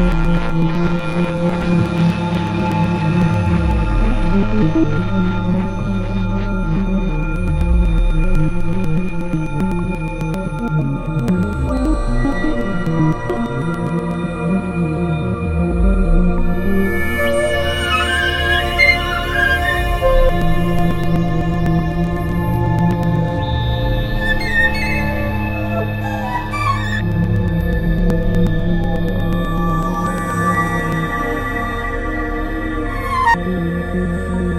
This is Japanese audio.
Thank you. you.